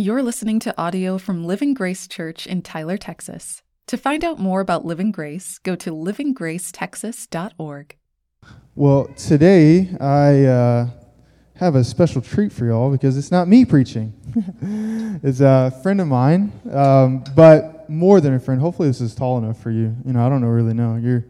You're listening to audio from Living Grace Church in Tyler, Texas. To find out more about Living Grace, go to livinggracetexas.org. Well, today I uh, have a special treat for y'all because it's not me preaching. it's a friend of mine, um, but more than a friend. Hopefully, this is tall enough for you. You know, I don't know, really know. You're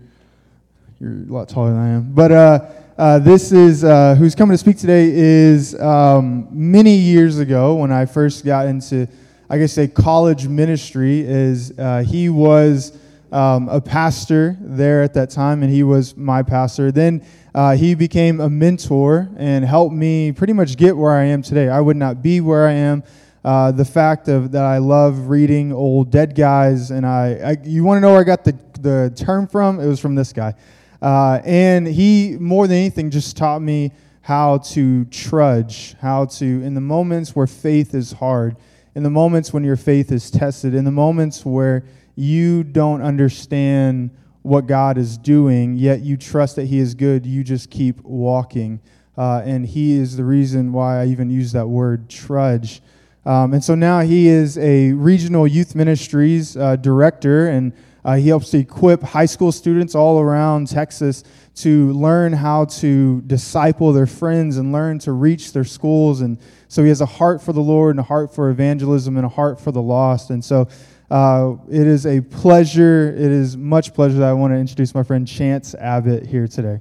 you're a lot taller than I am, but. Uh, uh, this is uh, who's coming to speak today is um, many years ago when I first got into, I guess, say college ministry. Is uh, he was um, a pastor there at that time, and he was my pastor. Then uh, he became a mentor and helped me pretty much get where I am today. I would not be where I am. Uh, the fact of that I love reading old dead guys, and I, I you want to know where I got the the term from? It was from this guy. Uh, and he, more than anything, just taught me how to trudge, how to, in the moments where faith is hard, in the moments when your faith is tested, in the moments where you don't understand what God is doing, yet you trust that He is good, you just keep walking. Uh, and He is the reason why I even use that word, trudge. Um, and so now He is a regional youth ministries uh, director and uh, he helps to equip high school students all around Texas to learn how to disciple their friends and learn to reach their schools. And so he has a heart for the Lord and a heart for evangelism and a heart for the lost. And so uh, it is a pleasure, it is much pleasure that I want to introduce my friend Chance Abbott here today.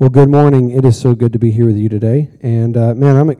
Well, good morning. It is so good to be here with you today. And uh, man, I'm,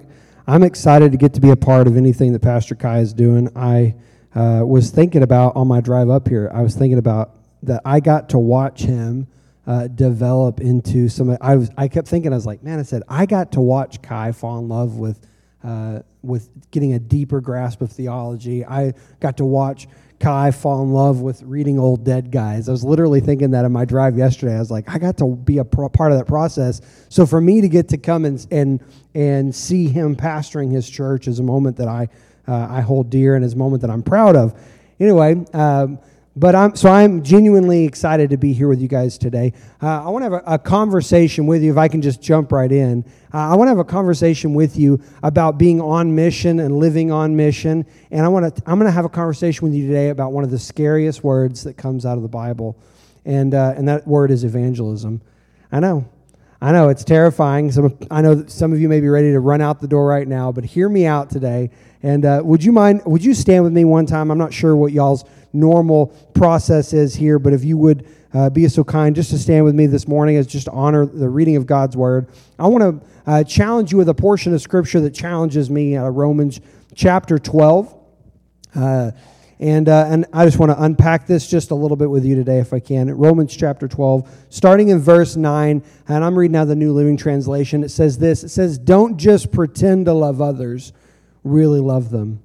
I'm excited to get to be a part of anything that Pastor Kai is doing. I uh, was thinking about on my drive up here, I was thinking about that I got to watch him uh, develop into some. I, was, I kept thinking, I was like, man, I said, I got to watch Kai fall in love with, uh, with getting a deeper grasp of theology. I got to watch Kai fall in love with reading old dead guys. I was literally thinking that in my drive yesterday. I was like, I got to be a pro- part of that process. So for me to get to come and and and see him pastoring his church is a moment that I uh, I hold dear and is a moment that I'm proud of. Anyway. Um, but I'm so I'm genuinely excited to be here with you guys today. Uh, I want to have a, a, conversation with you. If I can just jump right in, uh, I want to have a conversation with you about being on mission and living on mission. And I want to I'm going to have a conversation with you today about one of the scariest words that comes out of the Bible, and uh, and that word is evangelism. I know, I know it's terrifying. Some I know some of you may be ready to run out the door right now, but hear me out today. And uh, would you mind? Would you stand with me one time? I'm not sure what y'all's normal process is here, but if you would uh, be so kind just to stand with me this morning as just honor the reading of God's word, I want to uh, challenge you with a portion of scripture that challenges me, uh, Romans chapter 12. Uh, and, uh, and I just want to unpack this just a little bit with you today, if I can. Romans chapter 12, starting in verse 9, and I'm reading out the New Living Translation. It says this It says, Don't just pretend to love others, really love them.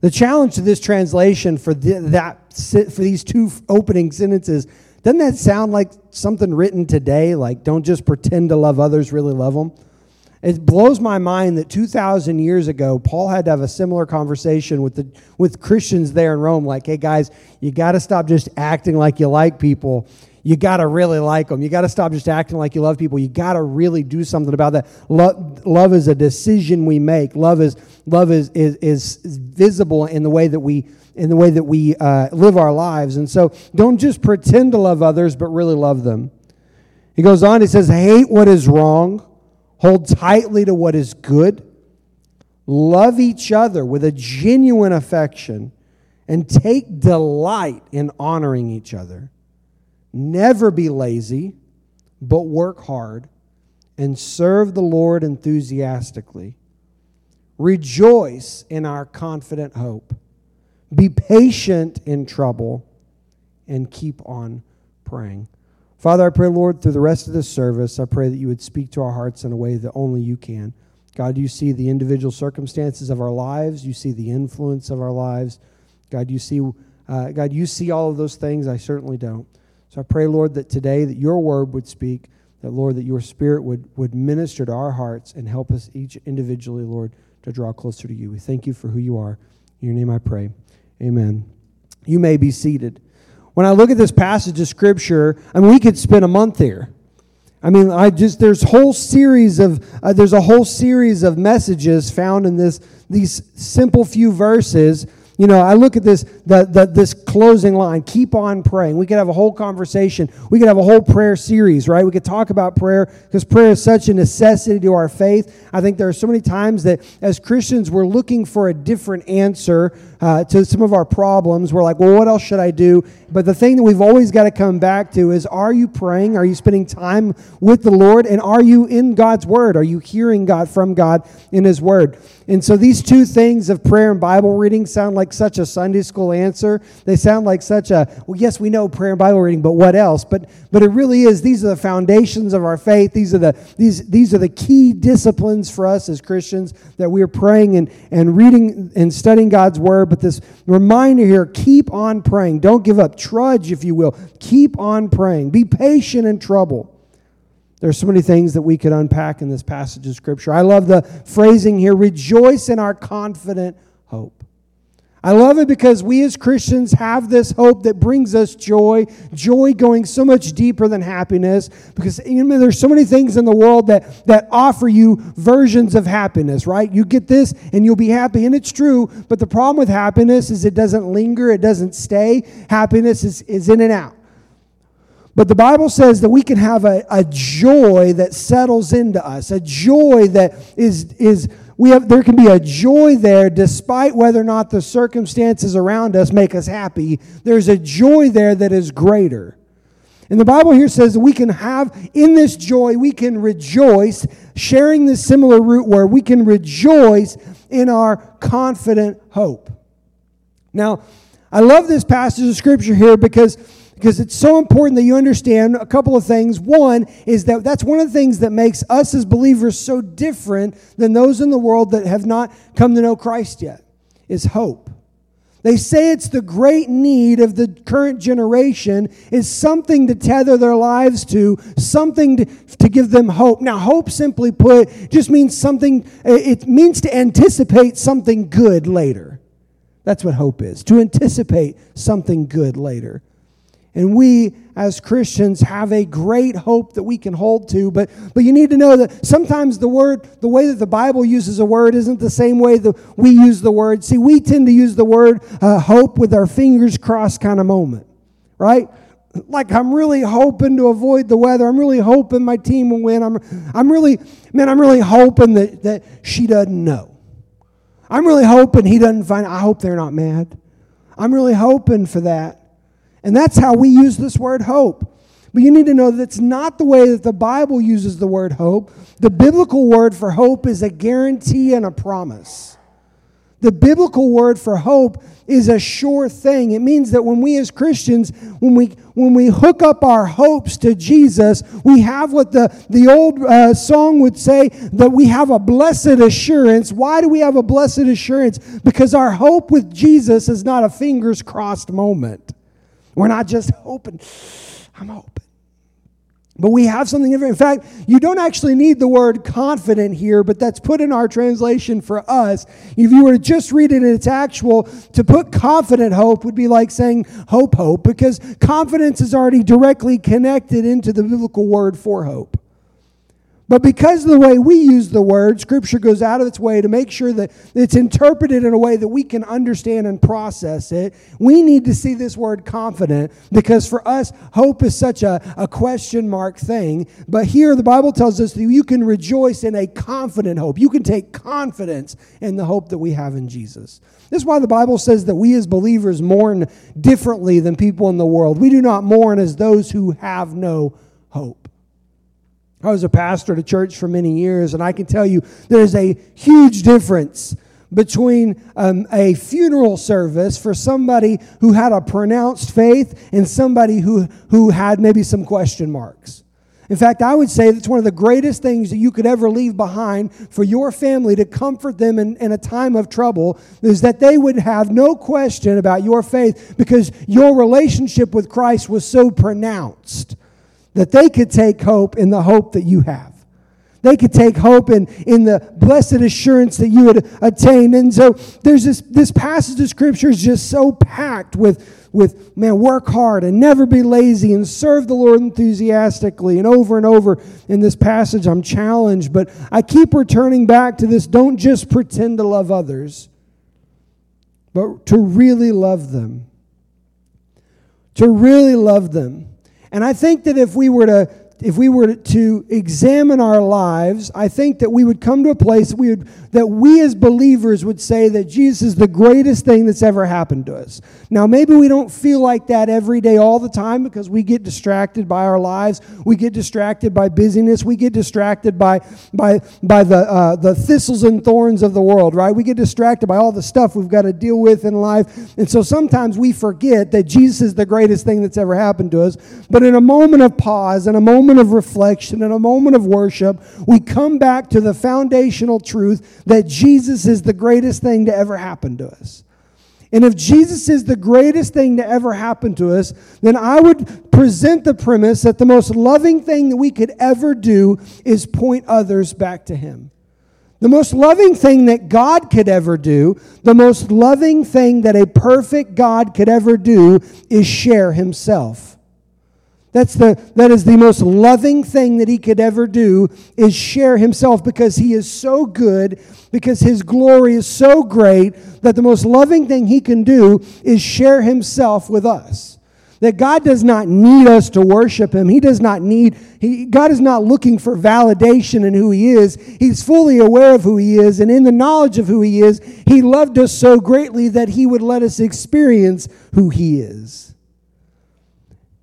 The challenge to this translation for the, that for these two opening sentences doesn't that sound like something written today? Like, don't just pretend to love others, really love them. It blows my mind that 2,000 years ago, Paul had to have a similar conversation with, the, with Christians there in Rome. Like, hey, guys, you got to stop just acting like you like people you got to really like them. You got to stop just acting like you love people. You got to really do something about that. Love, love is a decision we make. Love is love is, is is visible in the way that we in the way that we uh, live our lives. And so, don't just pretend to love others, but really love them. He goes on. He says, "Hate what is wrong. Hold tightly to what is good. Love each other with a genuine affection, and take delight in honoring each other." Never be lazy, but work hard and serve the Lord enthusiastically. Rejoice in our confident hope. Be patient in trouble and keep on praying. Father, I pray, Lord, through the rest of this service, I pray that you would speak to our hearts in a way that only you can. God, you see the individual circumstances of our lives. You see the influence of our lives. God, you see, uh, God, you see all of those things. I certainly don't. So I pray, Lord, that today that your word would speak, that, Lord, that your spirit would, would minister to our hearts and help us each individually, Lord, to draw closer to you. We thank you for who you are. In your name I pray. Amen. You may be seated. when I look at this passage of Scripture, I mean, we could spend a month here. I mean, I just there's whole series of uh, there's a whole series of messages found in this these simple few verses you know, I look at this, the, the, this closing line keep on praying. We could have a whole conversation. We could have a whole prayer series, right? We could talk about prayer because prayer is such a necessity to our faith. I think there are so many times that as Christians, we're looking for a different answer uh, to some of our problems. We're like, well, what else should I do? But the thing that we've always got to come back to is are you praying? Are you spending time with the Lord? And are you in God's Word? Are you hearing God from God in His Word? And so these two things of prayer and Bible reading sound like such a Sunday school answer. They sound like such a, well, yes, we know prayer and Bible reading, but what else? But, but it really is, these are the foundations of our faith. These are the, these, these are the key disciplines for us as Christians that we are praying and, and reading and studying God's Word but this reminder here keep on praying. Don't give up. Trudge, if you will. Keep on praying. Be patient in trouble. There's so many things that we could unpack in this passage of Scripture. I love the phrasing here rejoice in our confident. I love it because we as Christians have this hope that brings us joy, joy going so much deeper than happiness. Because you know, there's so many things in the world that, that offer you versions of happiness, right? You get this and you'll be happy, and it's true. But the problem with happiness is it doesn't linger, it doesn't stay. Happiness is, is in and out. But the Bible says that we can have a, a joy that settles into us, a joy that is, is we have, there can be a joy there despite whether or not the circumstances around us make us happy. There's a joy there that is greater. And the Bible here says that we can have, in this joy, we can rejoice, sharing this similar root where we can rejoice in our confident hope. Now, I love this passage of Scripture here because because it's so important that you understand a couple of things. One is that that's one of the things that makes us as believers so different than those in the world that have not come to know Christ yet is hope. They say it's the great need of the current generation is something to tether their lives to, something to, to give them hope. Now, hope simply put just means something, it means to anticipate something good later. That's what hope is, to anticipate something good later. And we, as Christians, have a great hope that we can hold to. But, but you need to know that sometimes the word, the way that the Bible uses a word, isn't the same way that we use the word. See, we tend to use the word uh, hope with our fingers crossed kind of moment, right? Like I'm really hoping to avoid the weather. I'm really hoping my team will win. I'm, I'm really, man, I'm really hoping that, that she doesn't know. I'm really hoping he doesn't find. I hope they're not mad. I'm really hoping for that. And that's how we use this word hope. But you need to know that it's not the way that the Bible uses the word hope. The biblical word for hope is a guarantee and a promise. The biblical word for hope is a sure thing. It means that when we as Christians, when we when we hook up our hopes to Jesus, we have what the, the old uh, song would say that we have a blessed assurance. Why do we have a blessed assurance? Because our hope with Jesus is not a fingers crossed moment. We're not just hoping, I'm hoping. But we have something different. In fact, you don't actually need the word confident here, but that's put in our translation for us. If you were to just read it in its actual, to put confident hope would be like saying hope, hope, because confidence is already directly connected into the biblical word for hope. But because of the way we use the word, Scripture goes out of its way to make sure that it's interpreted in a way that we can understand and process it. We need to see this word confident because for us, hope is such a, a question mark thing. But here, the Bible tells us that you can rejoice in a confident hope. You can take confidence in the hope that we have in Jesus. This is why the Bible says that we as believers mourn differently than people in the world. We do not mourn as those who have no hope. I was a pastor at a church for many years, and I can tell you there's a huge difference between um, a funeral service for somebody who had a pronounced faith and somebody who, who had maybe some question marks. In fact, I would say that's one of the greatest things that you could ever leave behind for your family to comfort them in, in a time of trouble is that they would have no question about your faith because your relationship with Christ was so pronounced that they could take hope in the hope that you have. They could take hope in, in the blessed assurance that you would attain. And so there's this, this passage of scripture is just so packed with, with man, work hard and never be lazy and serve the Lord enthusiastically. And over and over in this passage, I'm challenged, but I keep returning back to this don't just pretend to love others, but to really love them. To really love them. And I think that if we were to if we were to examine our lives, I think that we would come to a place that we, would, that we as believers would say that Jesus is the greatest thing that's ever happened to us. Now, maybe we don't feel like that every day, all the time, because we get distracted by our lives. We get distracted by busyness. We get distracted by, by, by the, uh, the thistles and thorns of the world, right? We get distracted by all the stuff we've got to deal with in life. And so sometimes we forget that Jesus is the greatest thing that's ever happened to us. But in a moment of pause, in a moment moment of reflection and a moment of worship, we come back to the foundational truth that Jesus is the greatest thing to ever happen to us. And if Jesus is the greatest thing to ever happen to us, then I would present the premise that the most loving thing that we could ever do is point others back to Him. The most loving thing that God could ever do, the most loving thing that a perfect God could ever do, is share Himself. That's the, that is the most loving thing that he could ever do is share himself because he is so good, because his glory is so great, that the most loving thing he can do is share himself with us. That God does not need us to worship him. He does not need, he, God is not looking for validation in who he is. He's fully aware of who he is, and in the knowledge of who he is, he loved us so greatly that he would let us experience who he is.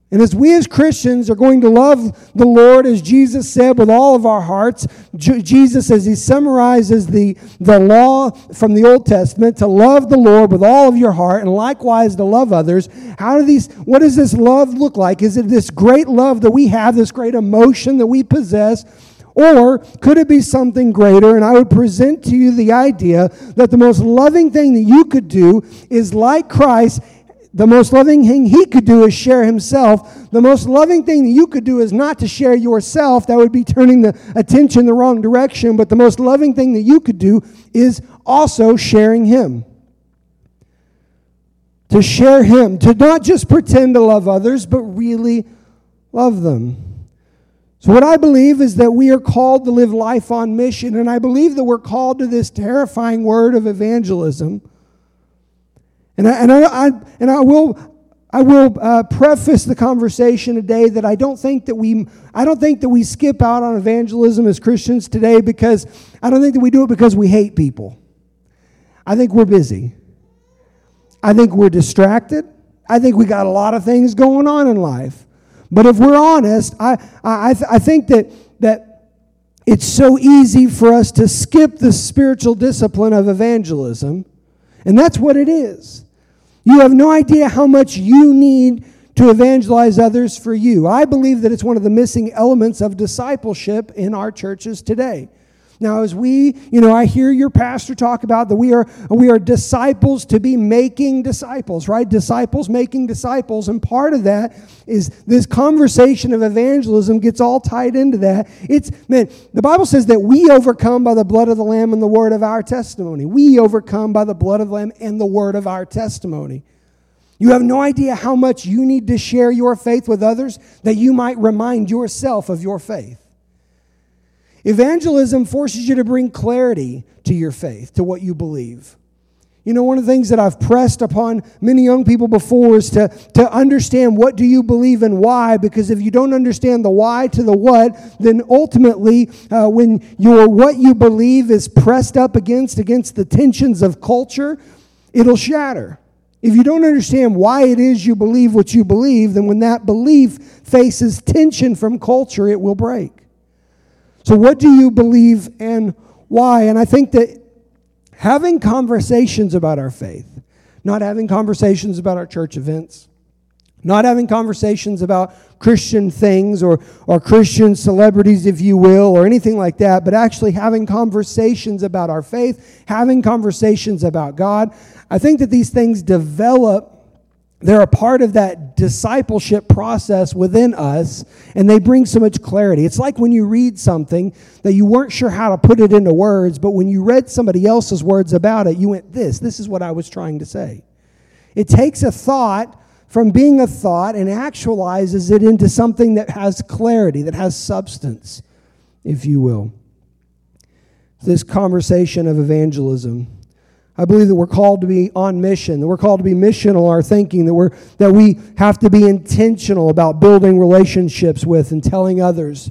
And as we as Christians are going to love the Lord, as Jesus said, with all of our hearts, J- Jesus, as he summarizes the, the law from the Old Testament, to love the Lord with all of your heart, and likewise to love others, how do these, what does this love look like? Is it this great love that we have, this great emotion that we possess? Or could it be something greater? And I would present to you the idea that the most loving thing that you could do is like Christ the most loving thing he could do is share himself. The most loving thing that you could do is not to share yourself. That would be turning the attention the wrong direction. But the most loving thing that you could do is also sharing him. To share him. To not just pretend to love others, but really love them. So, what I believe is that we are called to live life on mission. And I believe that we're called to this terrifying word of evangelism and I, and I, I and I will I will uh, preface the conversation today that I don't think that we I don't think that we skip out on evangelism as Christians today because I don't think that we do it because we hate people. I think we're busy. I think we're distracted. I think we got a lot of things going on in life. But if we're honest, I I, I think that that it's so easy for us to skip the spiritual discipline of evangelism, and that's what it is. You have no idea how much you need to evangelize others for you. I believe that it's one of the missing elements of discipleship in our churches today. Now, as we, you know, I hear your pastor talk about that we are we are disciples to be making disciples, right? Disciples making disciples, and part of that is this conversation of evangelism gets all tied into that. It's man, the Bible says that we overcome by the blood of the Lamb and the word of our testimony. We overcome by the blood of the Lamb and the word of our testimony. You have no idea how much you need to share your faith with others that you might remind yourself of your faith. Evangelism forces you to bring clarity to your faith, to what you believe. You know, one of the things that I've pressed upon many young people before is to, to understand what do you believe and why, because if you don't understand the why to the what, then ultimately, uh, when your what you believe is pressed up against against the tensions of culture, it'll shatter. If you don't understand why it is you believe what you believe, then when that belief faces tension from culture, it will break. So, what do you believe and why? And I think that having conversations about our faith, not having conversations about our church events, not having conversations about Christian things or, or Christian celebrities, if you will, or anything like that, but actually having conversations about our faith, having conversations about God. I think that these things develop they're a part of that discipleship process within us, and they bring so much clarity. It's like when you read something that you weren't sure how to put it into words, but when you read somebody else's words about it, you went, This, this is what I was trying to say. It takes a thought from being a thought and actualizes it into something that has clarity, that has substance, if you will. This conversation of evangelism. I believe that we're called to be on mission, that we're called to be missional our thinking, that, we're, that we have to be intentional about building relationships with and telling others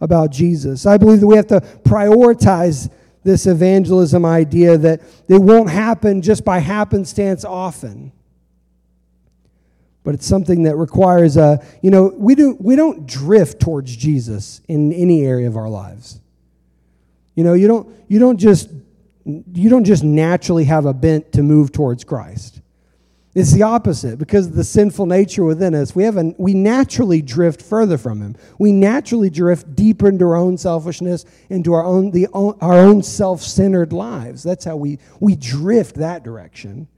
about Jesus. I believe that we have to prioritize this evangelism idea that it won't happen just by happenstance often. But it's something that requires a, you know, we, do, we don't drift towards Jesus in any area of our lives. You know, you don't, you don't just you don't just naturally have a bent to move towards Christ. It's the opposite because of the sinful nature within us. We, have a, we naturally drift further from Him. We naturally drift deeper into our own selfishness, into our own, the, our own self centered lives. That's how we, we drift that direction.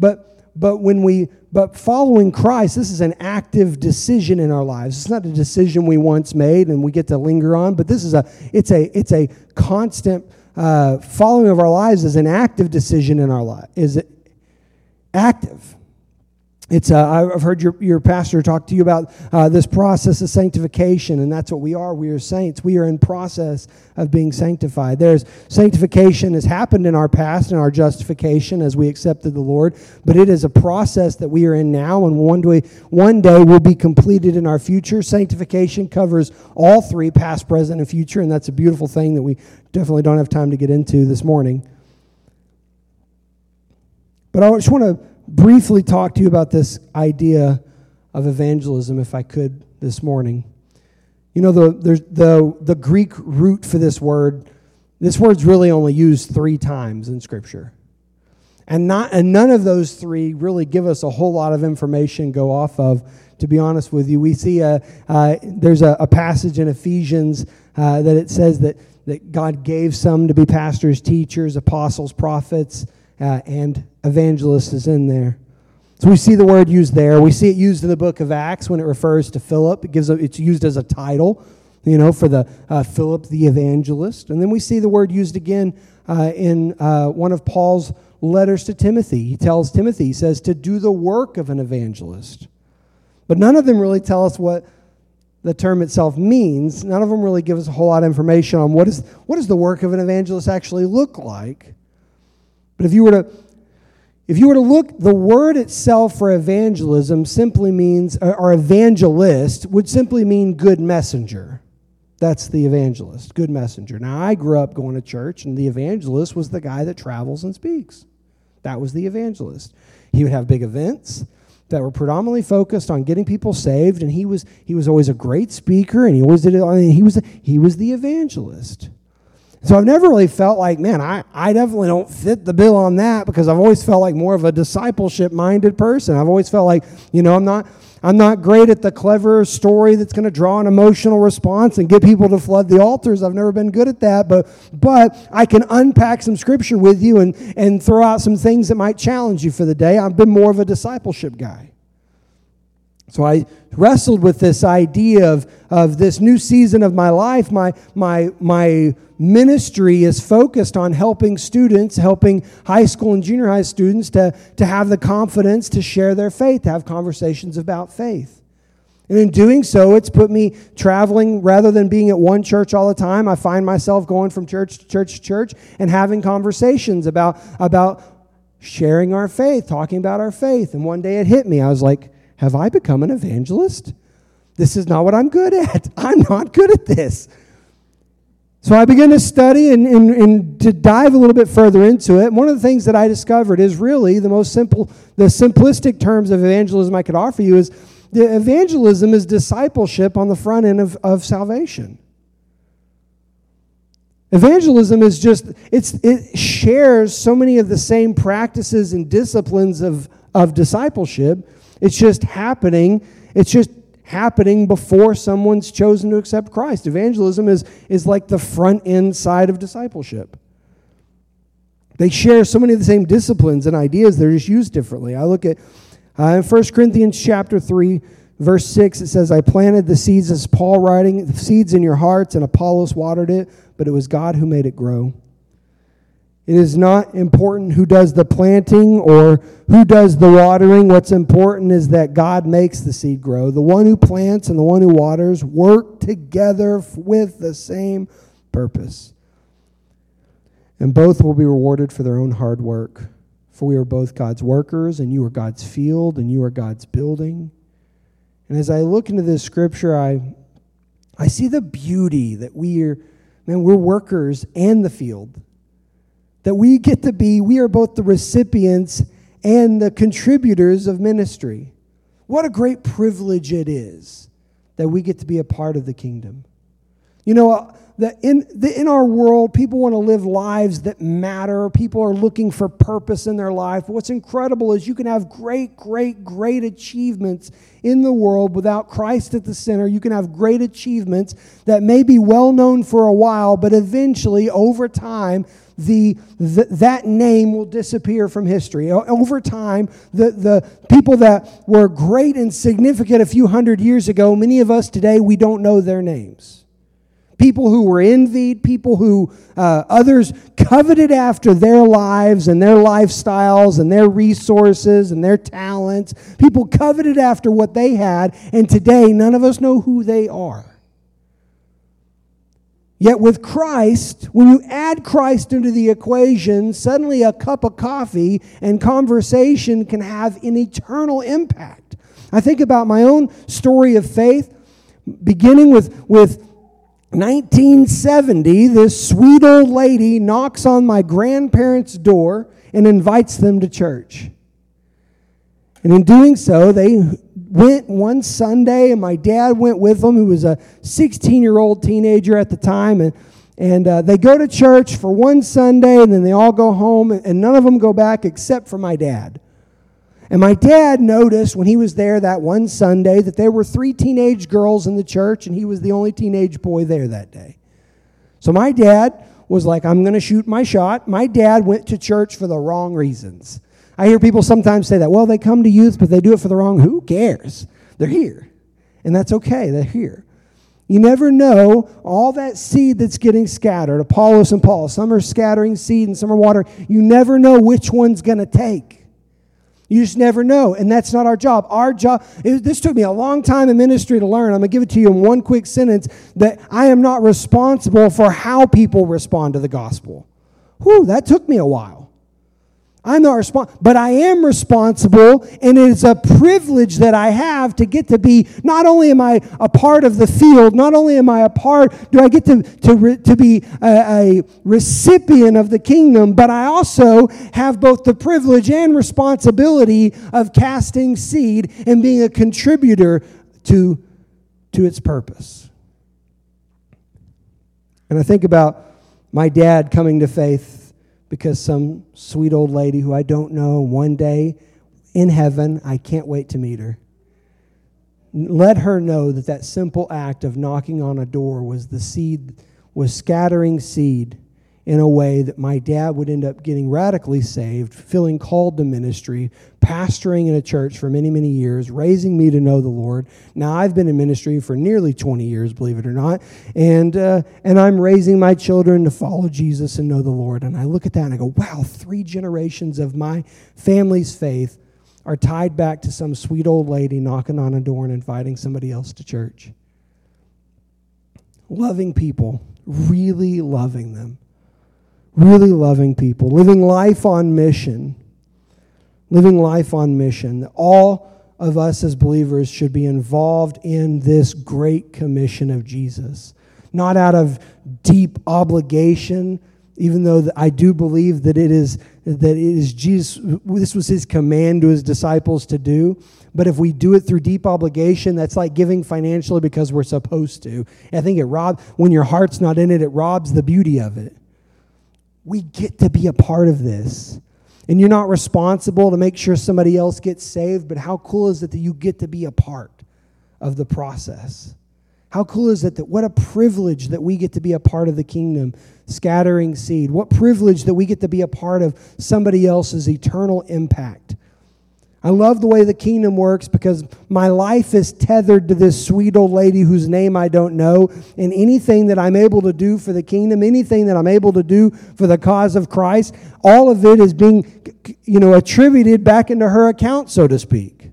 But, but when we, but following Christ, this is an active decision in our lives. It's not a decision we once made and we get to linger on, but this is a, it's a, it's a constant uh, following of our lives is an active decision in our life. Is it active? It's, uh, I've heard your, your pastor talk to you about uh, this process of sanctification, and that's what we are. We are saints. We are in process of being sanctified. There's sanctification has happened in our past and our justification as we accepted the Lord, but it is a process that we are in now, and one day, one day will be completed in our future. Sanctification covers all three, past, present, and future, and that's a beautiful thing that we definitely don't have time to get into this morning. But I just want to briefly talk to you about this idea of evangelism, if I could, this morning. You know, the, the, the Greek root for this word, this word's really only used three times in Scripture. And, not, and none of those three really give us a whole lot of information go off of, to be honest with you. We see a, uh, there's a, a, passage in Ephesians uh, that it says that, that God gave some to be pastors, teachers, apostles, prophets, uh, and evangelist is in there. So we see the word used there. We see it used in the book of Acts when it refers to Philip. It gives a, it's used as a title, you know, for the uh, Philip the evangelist. And then we see the word used again uh, in uh, one of Paul's letters to Timothy. He tells Timothy, he says, to do the work of an evangelist. But none of them really tell us what the term itself means. None of them really give us a whole lot of information on what is what does the work of an evangelist actually look like. But if you were to if you were to look, the word itself for evangelism simply means, uh, or evangelist would simply mean good messenger. That's the evangelist, good messenger. Now, I grew up going to church, and the evangelist was the guy that travels and speaks. That was the evangelist. He would have big events that were predominantly focused on getting people saved, and he was he was always a great speaker, and he always did it. I mean, he was he was the evangelist. So I've never really felt like, man, I, I definitely don't fit the bill on that because I've always felt like more of a discipleship minded person. I've always felt like, you know, I'm not I'm not great at the clever story that's going to draw an emotional response and get people to flood the altars. I've never been good at that, but but I can unpack some scripture with you and and throw out some things that might challenge you for the day. I've been more of a discipleship guy. So I wrestled with this idea of, of this new season of my life. My, my, my ministry is focused on helping students, helping high school and junior high students to, to have the confidence to share their faith, to have conversations about faith. And in doing so, it's put me traveling rather than being at one church all the time. I find myself going from church to church to church and having conversations about, about sharing our faith, talking about our faith. And one day it hit me. I was like, have I become an evangelist? This is not what I'm good at. I'm not good at this. So I began to study and, and, and, to dive a little bit further into it. One of the things that I discovered is really the most simple, the simplistic terms of evangelism I could offer you is the evangelism is discipleship on the front end of, of salvation. Evangelism is just, it's, it shares so many of the same practices and disciplines of, of discipleship it's just happening. It's just happening before someone's chosen to accept Christ. Evangelism is, is like the front end side of discipleship. They share so many of the same disciplines and ideas, they're just used differently. I look at uh, in 1 Corinthians chapter 3, verse 6, it says, I planted the seeds, as Paul writing, the seeds in your hearts, and Apollos watered it, but it was God who made it grow. It is not important who does the planting or who does the watering. What's important is that God makes the seed grow. The one who plants and the one who waters work together with the same purpose. And both will be rewarded for their own hard work. For we are both God's workers, and you are God's field, and you are God's building. And as I look into this scripture, I, I see the beauty that we are, man, we're workers and the field that we get to be, we are both the recipients and the contributors of ministry. What a great privilege it is that we get to be a part of the kingdom. You know, uh, the, in, the, in our world, people want to live lives that matter. People are looking for purpose in their life. What's incredible is you can have great, great, great achievements in the world without Christ at the center. You can have great achievements that may be well known for a while, but eventually, over time, the, the, that name will disappear from history. Over time, the, the people that were great and significant a few hundred years ago, many of us today, we don't know their names. People who were envied, people who uh, others coveted after their lives and their lifestyles and their resources and their talents. People coveted after what they had, and today none of us know who they are. Yet with Christ, when you add Christ into the equation, suddenly a cup of coffee and conversation can have an eternal impact. I think about my own story of faith, beginning with, with 1970. This sweet old lady knocks on my grandparents' door and invites them to church. And in doing so, they went one Sunday, and my dad went with them, who was a 16 year old teenager at the time. And, and uh, they go to church for one Sunday, and then they all go home, and none of them go back except for my dad. And my dad noticed when he was there that one Sunday that there were three teenage girls in the church, and he was the only teenage boy there that day. So my dad was like, I'm going to shoot my shot. My dad went to church for the wrong reasons. I hear people sometimes say that, well, they come to youth, but they do it for the wrong. Who cares? They're here. And that's okay. They're here. You never know all that seed that's getting scattered. Apollos and Paul. Some are scattering seed and some are watering. You never know which one's going to take. You just never know. And that's not our job. Our job, it, this took me a long time in ministry to learn. I'm going to give it to you in one quick sentence that I am not responsible for how people respond to the gospel. Whew, that took me a while. I'm not responsible, but I am responsible, and it is a privilege that I have to get to be. Not only am I a part of the field, not only am I a part, do I get to to, to be a, a recipient of the kingdom, but I also have both the privilege and responsibility of casting seed and being a contributor to to its purpose. And I think about my dad coming to faith because some sweet old lady who I don't know, one day in heaven, I can't wait to meet her. Let her know that that simple act of knocking on a door was the seed, was scattering seed in a way that my dad would end up getting radically saved, feeling called to ministry, pastoring in a church for many, many years, raising me to know the Lord. Now, I've been in ministry for nearly 20 years, believe it or not, and, uh, and I'm raising my children to follow Jesus and know the Lord. And I look at that and I go, wow, three generations of my family's faith are tied back to some sweet old lady knocking on a door and inviting somebody else to church. Loving people, really loving them really loving people, living life on mission. Living life on mission. All of us as believers should be involved in this great commission of Jesus. Not out of deep obligation, even though I do believe that it is that it is Jesus this was his command to his disciples to do. But if we do it through deep obligation, that's like giving financially because we're supposed to. I think it robs when your heart's not in it, it robs the beauty of it we get to be a part of this. And you're not responsible to make sure somebody else gets saved, but how cool is it that you get to be a part of the process? How cool is it that what a privilege that we get to be a part of the kingdom, scattering seed? What privilege that we get to be a part of somebody else's eternal impact. I love the way the kingdom works because my life is tethered to this sweet old lady whose name I don't know. And anything that I'm able to do for the kingdom, anything that I'm able to do for the cause of Christ, all of it is being, you know, attributed back into her account, so to speak.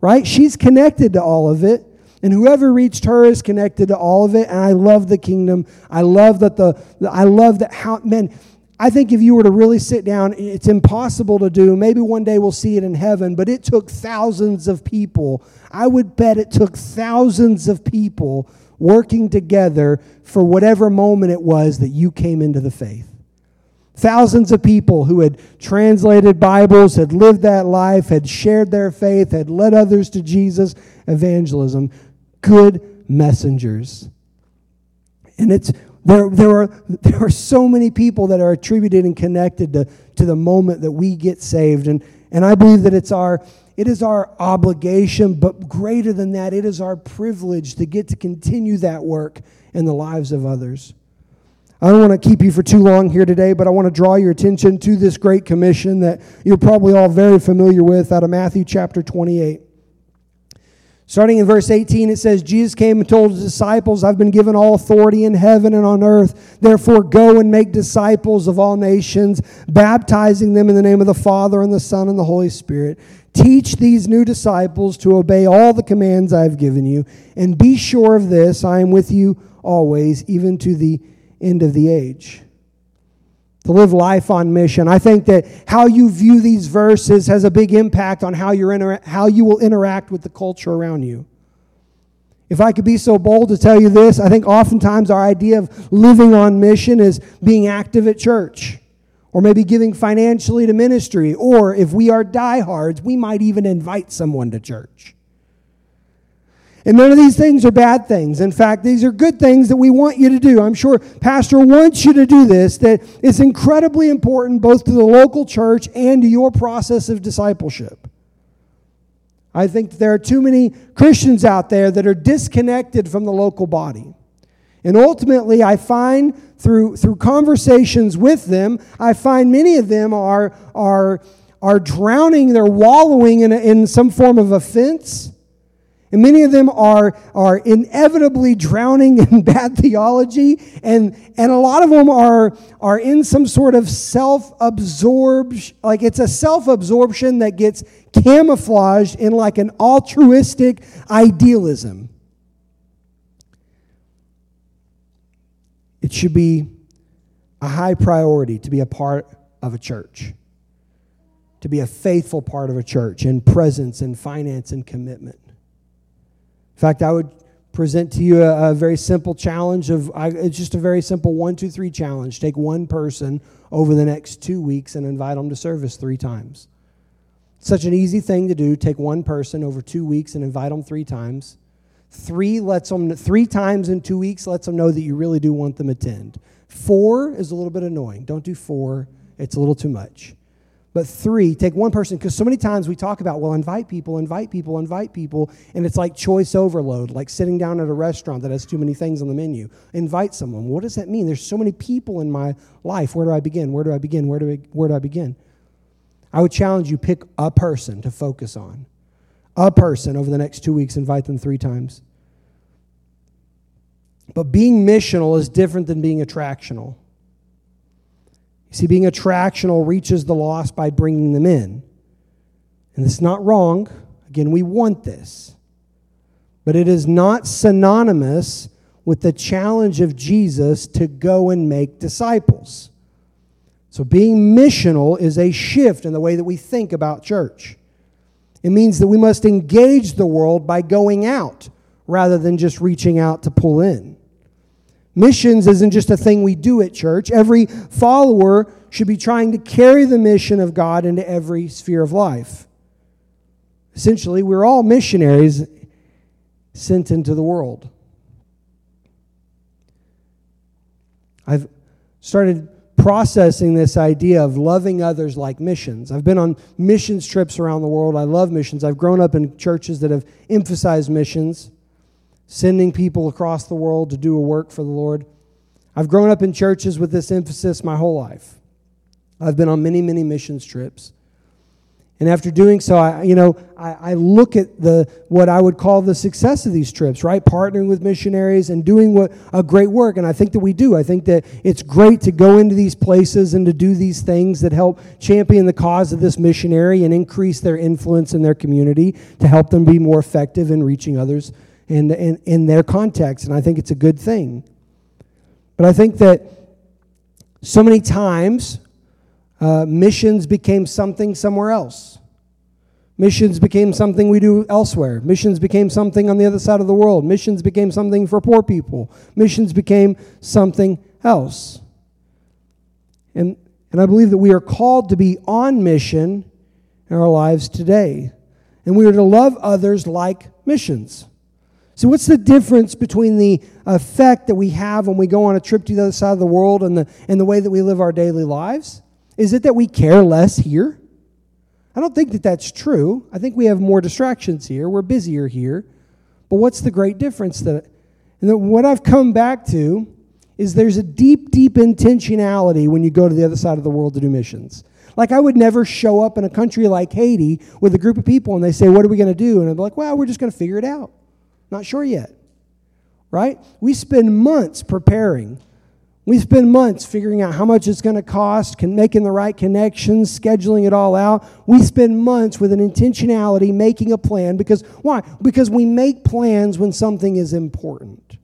Right? She's connected to all of it. And whoever reached her is connected to all of it. And I love the kingdom. I love that the, I love that how, man, I think if you were to really sit down, it's impossible to do. Maybe one day we'll see it in heaven, but it took thousands of people. I would bet it took thousands of people working together for whatever moment it was that you came into the faith. Thousands of people who had translated Bibles, had lived that life, had shared their faith, had led others to Jesus, evangelism, good messengers. And it's there, there, are, there are so many people that are attributed and connected to, to the moment that we get saved. And, and I believe that it's our, it is our obligation, but greater than that, it is our privilege to get to continue that work in the lives of others. I don't want to keep you for too long here today, but I want to draw your attention to this great commission that you're probably all very familiar with out of Matthew chapter 28. Starting in verse 18, it says, Jesus came and told his disciples, I've been given all authority in heaven and on earth. Therefore, go and make disciples of all nations, baptizing them in the name of the Father and the Son and the Holy Spirit. Teach these new disciples to obey all the commands I have given you. And be sure of this I am with you always, even to the end of the age to live life on mission. I think that how you view these verses has a big impact on how, you're inter- how you will interact with the culture around you. If I could be so bold to tell you this, I think oftentimes our idea of living on mission is being active at church, or maybe giving financially to ministry, or if we are diehards, we might even invite someone to church. And none of these things are bad things. In fact, these are good things that we want you to do. I'm sure Pastor wants you to do this, that it's incredibly important both to the local church and to your process of discipleship. I think there are too many Christians out there that are disconnected from the local body. And ultimately, I find through, through conversations with them, I find many of them are, are, are drowning, they're wallowing in, a, in some form of offense and many of them are, are inevitably drowning in bad theology, and, and a lot of them are, are in some sort of self absorbed, like it's a self absorption that gets camouflaged in like an altruistic idealism. It should be a high priority to be a part of a church, to be a faithful part of a church in presence and finance and commitment. In fact, I would present to you a, a very simple challenge of I, it's just a very simple one, two, three challenge. Take one person over the next two weeks and invite them to service three times. Such an easy thing to do. Take one person over two weeks and invite them three times. Three lets them three times in two weeks lets them know that you really do want them attend. Four is a little bit annoying. Don't do four; it's a little too much. But three, take one person, because so many times we talk about, well, invite people, invite people, invite people, and it's like choice overload, like sitting down at a restaurant that has too many things on the menu. Invite someone. What does that mean? There's so many people in my life. Where do I begin? Where do I begin? Where do I, where do I begin? I would challenge you pick a person to focus on. A person over the next two weeks, invite them three times. But being missional is different than being attractional. See, being attractional reaches the lost by bringing them in. And it's not wrong. Again, we want this. But it is not synonymous with the challenge of Jesus to go and make disciples. So, being missional is a shift in the way that we think about church. It means that we must engage the world by going out rather than just reaching out to pull in. Missions isn't just a thing we do at church. Every follower should be trying to carry the mission of God into every sphere of life. Essentially, we're all missionaries sent into the world. I've started processing this idea of loving others like missions. I've been on missions trips around the world. I love missions. I've grown up in churches that have emphasized missions sending people across the world to do a work for the Lord. I've grown up in churches with this emphasis my whole life. I've been on many, many missions trips. And after doing so, I, you know, I, I, look at the what I would call the success of these trips, right? Partnering with missionaries and doing what a great work. And I think that we do. I think that it's great to go into these places and to do these things that help champion the cause of this missionary and increase their influence in their community to help them be more effective in reaching others in, in, in their context. And I think it's a good thing. But I think that so many times uh, missions became something somewhere else. Missions became something we do elsewhere. Missions became something on the other side of the world. Missions became something for poor people. Missions became something else. And, and I believe that we are called to be on mission in our lives today. And we are to love others like missions. So, what's the difference between the effect that we have when we go on a trip to the other side of the world and the, and the way that we live our daily lives? Is it that we care less here? I don't think that that's true. I think we have more distractions here. We're busier here. But what's the great difference that and what I've come back to is there's a deep deep intentionality when you go to the other side of the world to do missions. Like I would never show up in a country like Haiti with a group of people and they say, "What are we going to do?" and I'm like, "Well, we're just going to figure it out." Not sure yet. Right? We spend months preparing we spend months figuring out how much it's going to cost, can, making the right connections, scheduling it all out. We spend months with an intentionality making a plan because why? Because we make plans when something is important.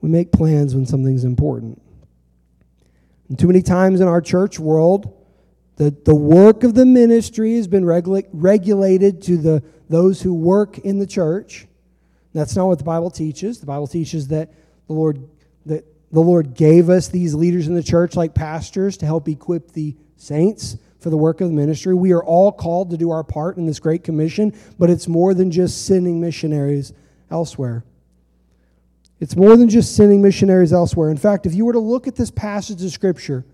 We make plans when something's important. And too many times in our church world, the, the work of the ministry has been regula- regulated to the, those who work in the church. That's not what the Bible teaches. The Bible teaches that the Lord that the Lord gave us these leaders in the church, like pastors, to help equip the saints for the work of the ministry. We are all called to do our part in this great commission, but it's more than just sending missionaries elsewhere. It's more than just sending missionaries elsewhere. In fact, if you were to look at this passage of Scripture,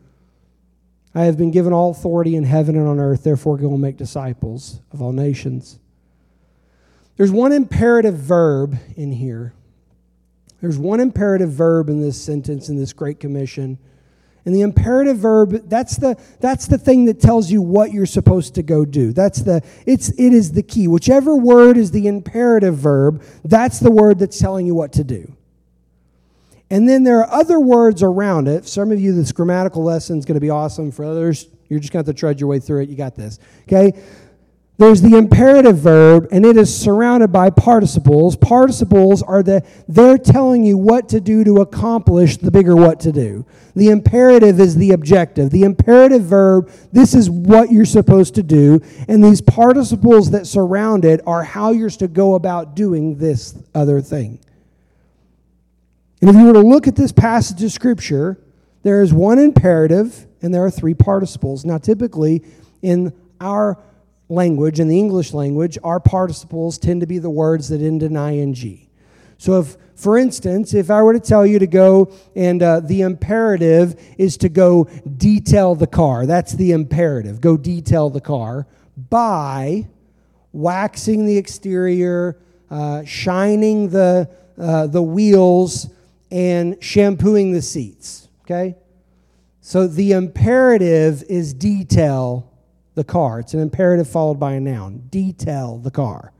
I have been given all authority in heaven and on earth, therefore go and make disciples of all nations. There's one imperative verb in here there's one imperative verb in this sentence in this Great Commission. And the imperative verb, that's the, that's the thing that tells you what you're supposed to go do. That's the, it's, it is the key. Whichever word is the imperative verb, that's the word that's telling you what to do. And then there are other words around it. Some of you, this grammatical lesson is going to be awesome. For others, you're just going to have to trudge your way through it. You got this. Okay? There's the imperative verb, and it is surrounded by participles. Participles are the, they're telling you what to do to accomplish the bigger what to do. The imperative is the objective. The imperative verb, this is what you're supposed to do. And these participles that surround it are how you're to go about doing this other thing. And if you were to look at this passage of Scripture, there is one imperative and there are three participles. Now, typically in our language, in the English language, our participles tend to be the words that end in ing. So, if, for instance, if I were to tell you to go and uh, the imperative is to go detail the car, that's the imperative, go detail the car by waxing the exterior, uh, shining the, uh, the wheels, and shampooing the seats. Okay? So the imperative is detail the car. It's an imperative followed by a noun. Detail the car.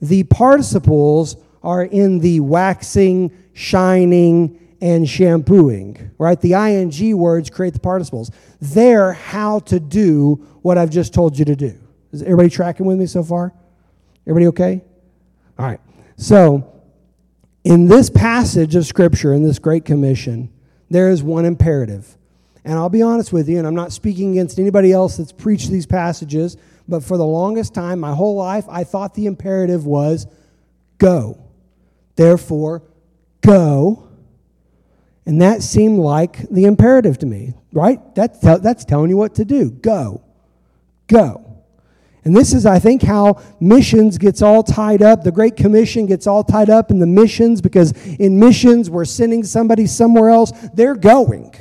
The participles are in the waxing, shining, and shampooing, right? The ing words create the participles. They're how to do what I've just told you to do. Is everybody tracking with me so far? Everybody okay? All right. So, in this passage of Scripture, in this Great Commission, there is one imperative and I'll be honest with you, and I'm not speaking against anybody else that's preached these passages, but for the longest time, my whole life, I thought the imperative was go. Therefore, go. And that seemed like the imperative to me, right? That's, that's telling you what to do. Go. Go. And this is, I think, how missions gets all tied up. The Great Commission gets all tied up in the missions because in missions, we're sending somebody somewhere else. They're going.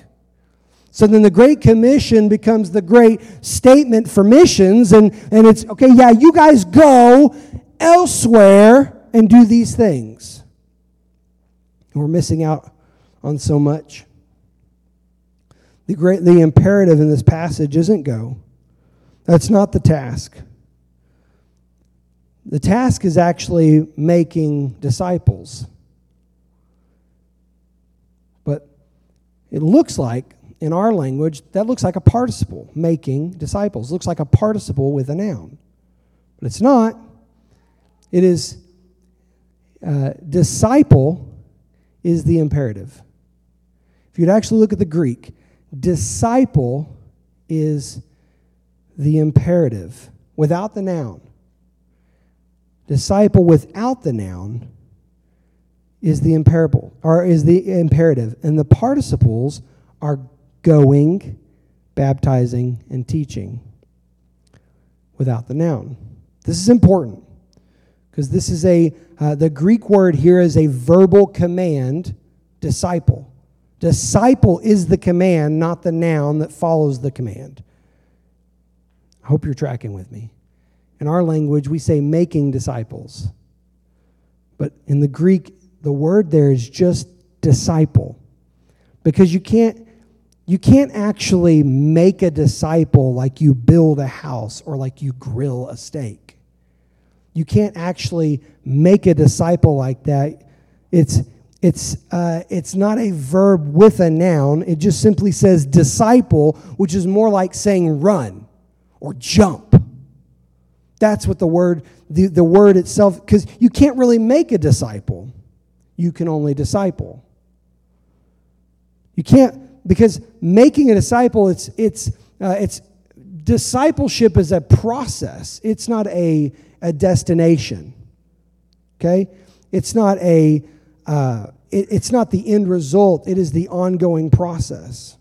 So then the Great Commission becomes the great statement for missions, and, and it's okay, yeah, you guys go elsewhere and do these things. We're missing out on so much. The, great, the imperative in this passage isn't go. That's not the task. The task is actually making disciples. But it looks like, in our language, that looks like a participle, making disciples. Looks like a participle with a noun. But it's not. It is uh, disciple is the imperative. If you'd actually look at the Greek, disciple is the imperative without the noun. Disciple without the noun is the imperable or is the imperative and the participles are going, baptizing and teaching without the noun. This is important because this is a uh, the Greek word here is a verbal command, disciple. Disciple is the command, not the noun that follows the command. I hope you're tracking with me. In our language, we say making disciples. But in the Greek, the word there is just disciple. Because you can't you can't actually make a disciple like you build a house or like you grill a steak. You can't actually make a disciple like that. It's it's, uh, it's not a verb with a noun. It just simply says disciple, which is more like saying run or jump. That's what the word, the, the word itself, because you can't really make a disciple. You can only disciple. You can't, because making a disciple, it's, it's, uh, it's, discipleship is a process. It's not a, a destination. Okay? It's not a, uh, it, it's not the end result, it is the ongoing process.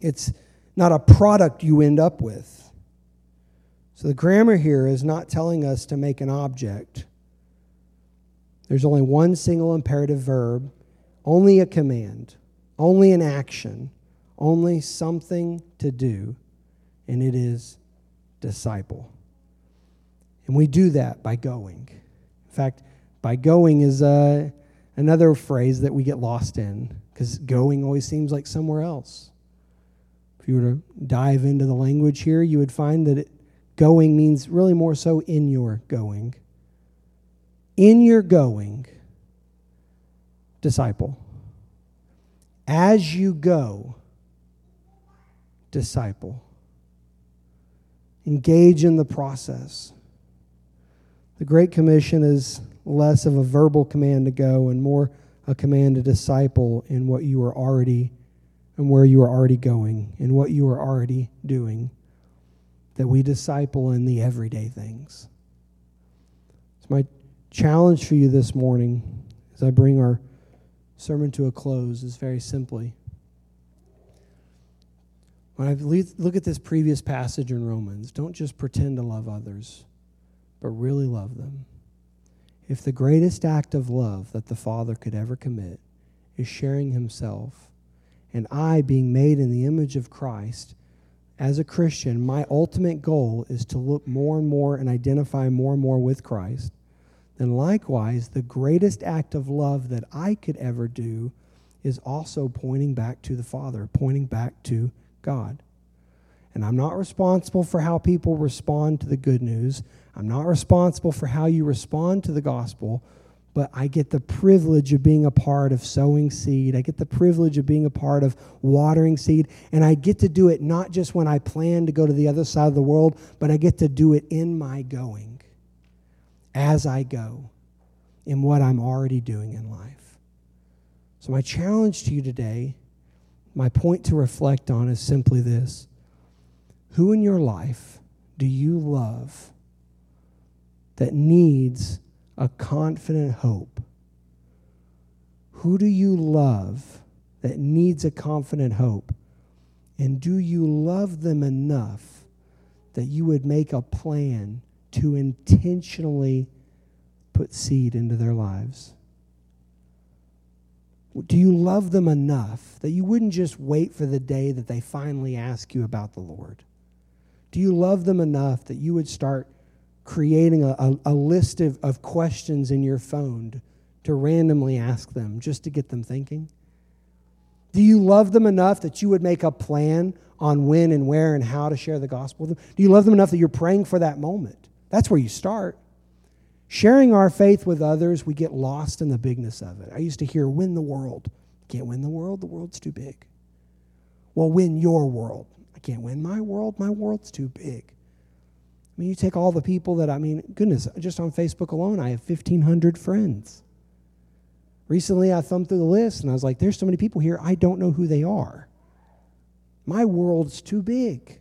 It's not a product you end up with. So the grammar here is not telling us to make an object. There's only one single imperative verb, only a command, only an action, only something to do, and it is disciple. And we do that by going. In fact, by going is uh, another phrase that we get lost in because going always seems like somewhere else. If you were to dive into the language here, you would find that it, going means really more so in your going. In your going, disciple. As you go, disciple. Engage in the process. The Great Commission is less of a verbal command to go and more a command to disciple in what you are already and where you are already going and what you are already doing. That we disciple in the everyday things. So, my challenge for you this morning as I bring our sermon to a close is very simply when I look at this previous passage in Romans, don't just pretend to love others, but really love them. If the greatest act of love that the Father could ever commit is sharing himself, and I, being made in the image of Christ, as a Christian, my ultimate goal is to look more and more and identify more and more with Christ, then likewise, the greatest act of love that I could ever do is also pointing back to the Father, pointing back to God. And I'm not responsible for how people respond to the good news. I'm not responsible for how you respond to the gospel, but I get the privilege of being a part of sowing seed. I get the privilege of being a part of watering seed. And I get to do it not just when I plan to go to the other side of the world, but I get to do it in my going, as I go, in what I'm already doing in life. So, my challenge to you today, my point to reflect on is simply this Who in your life do you love? that needs a confident hope? Who do you love that needs a confident hope? And do you love them enough that you would make a plan to intentionally put seed into their lives? Do you love them enough that you wouldn't just wait for the day that they finally ask you about the Lord? Do you love them enough that you would start creating a, a, a list of, of questions in your phone to randomly ask them just to get them thinking? Do you love them enough that you would make a plan on when and where and how to share the gospel with them? Do you love them enough that you're praying for that moment? That's where you start. Sharing our faith with others, we get lost in the bigness of it. I used to hear, win the world. Can't win the world, the world's too big. Well, win your world. I can't win my world, my world's too big. I mean, you take all the people that, I mean, goodness, just on Facebook alone, I have 1,500 friends. Recently, I thumbed through the list and I was like, there's so many people here, I don't know who they are. My world's too big.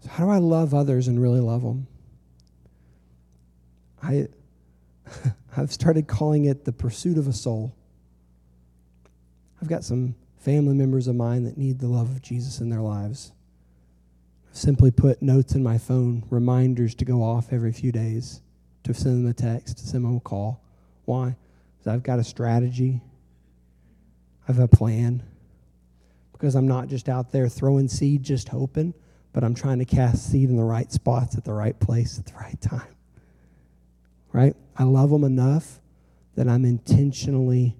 So, how do I love others and really love them? I, I've started calling it the pursuit of a soul. I've got some family members of mine that need the love of Jesus in their lives. I've simply put notes in my phone, reminders to go off every few days to send them a text, to send them a call. Why? Because I've got a strategy, I have a plan. Because I'm not just out there throwing seed, just hoping, but I'm trying to cast seed in the right spots at the right place at the right time. Right? I love them enough that I'm intentionally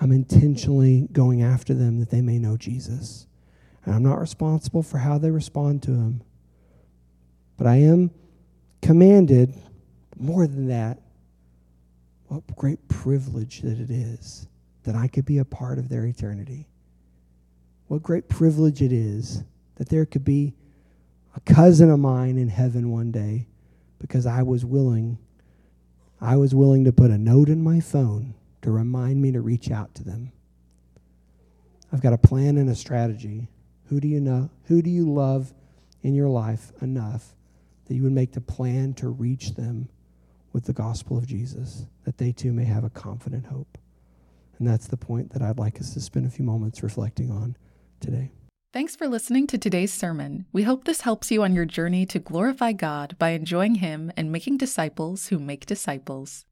I'm intentionally going after them that they may know Jesus. And I'm not responsible for how they respond to him. But I am commanded more than that, what great privilege that it is that I could be a part of their eternity. What great privilege it is that there could be a cousin of mine in heaven one day because I was willing I was willing to put a note in my phone to remind me to reach out to them. I've got a plan and a strategy. Who do you know? Who do you love in your life enough that you would make the plan to reach them with the gospel of Jesus, that they too may have a confident hope. And that's the point that I'd like us to spend a few moments reflecting on today. Thanks for listening to today's sermon. We hope this helps you on your journey to glorify God by enjoying Him and making disciples who make disciples.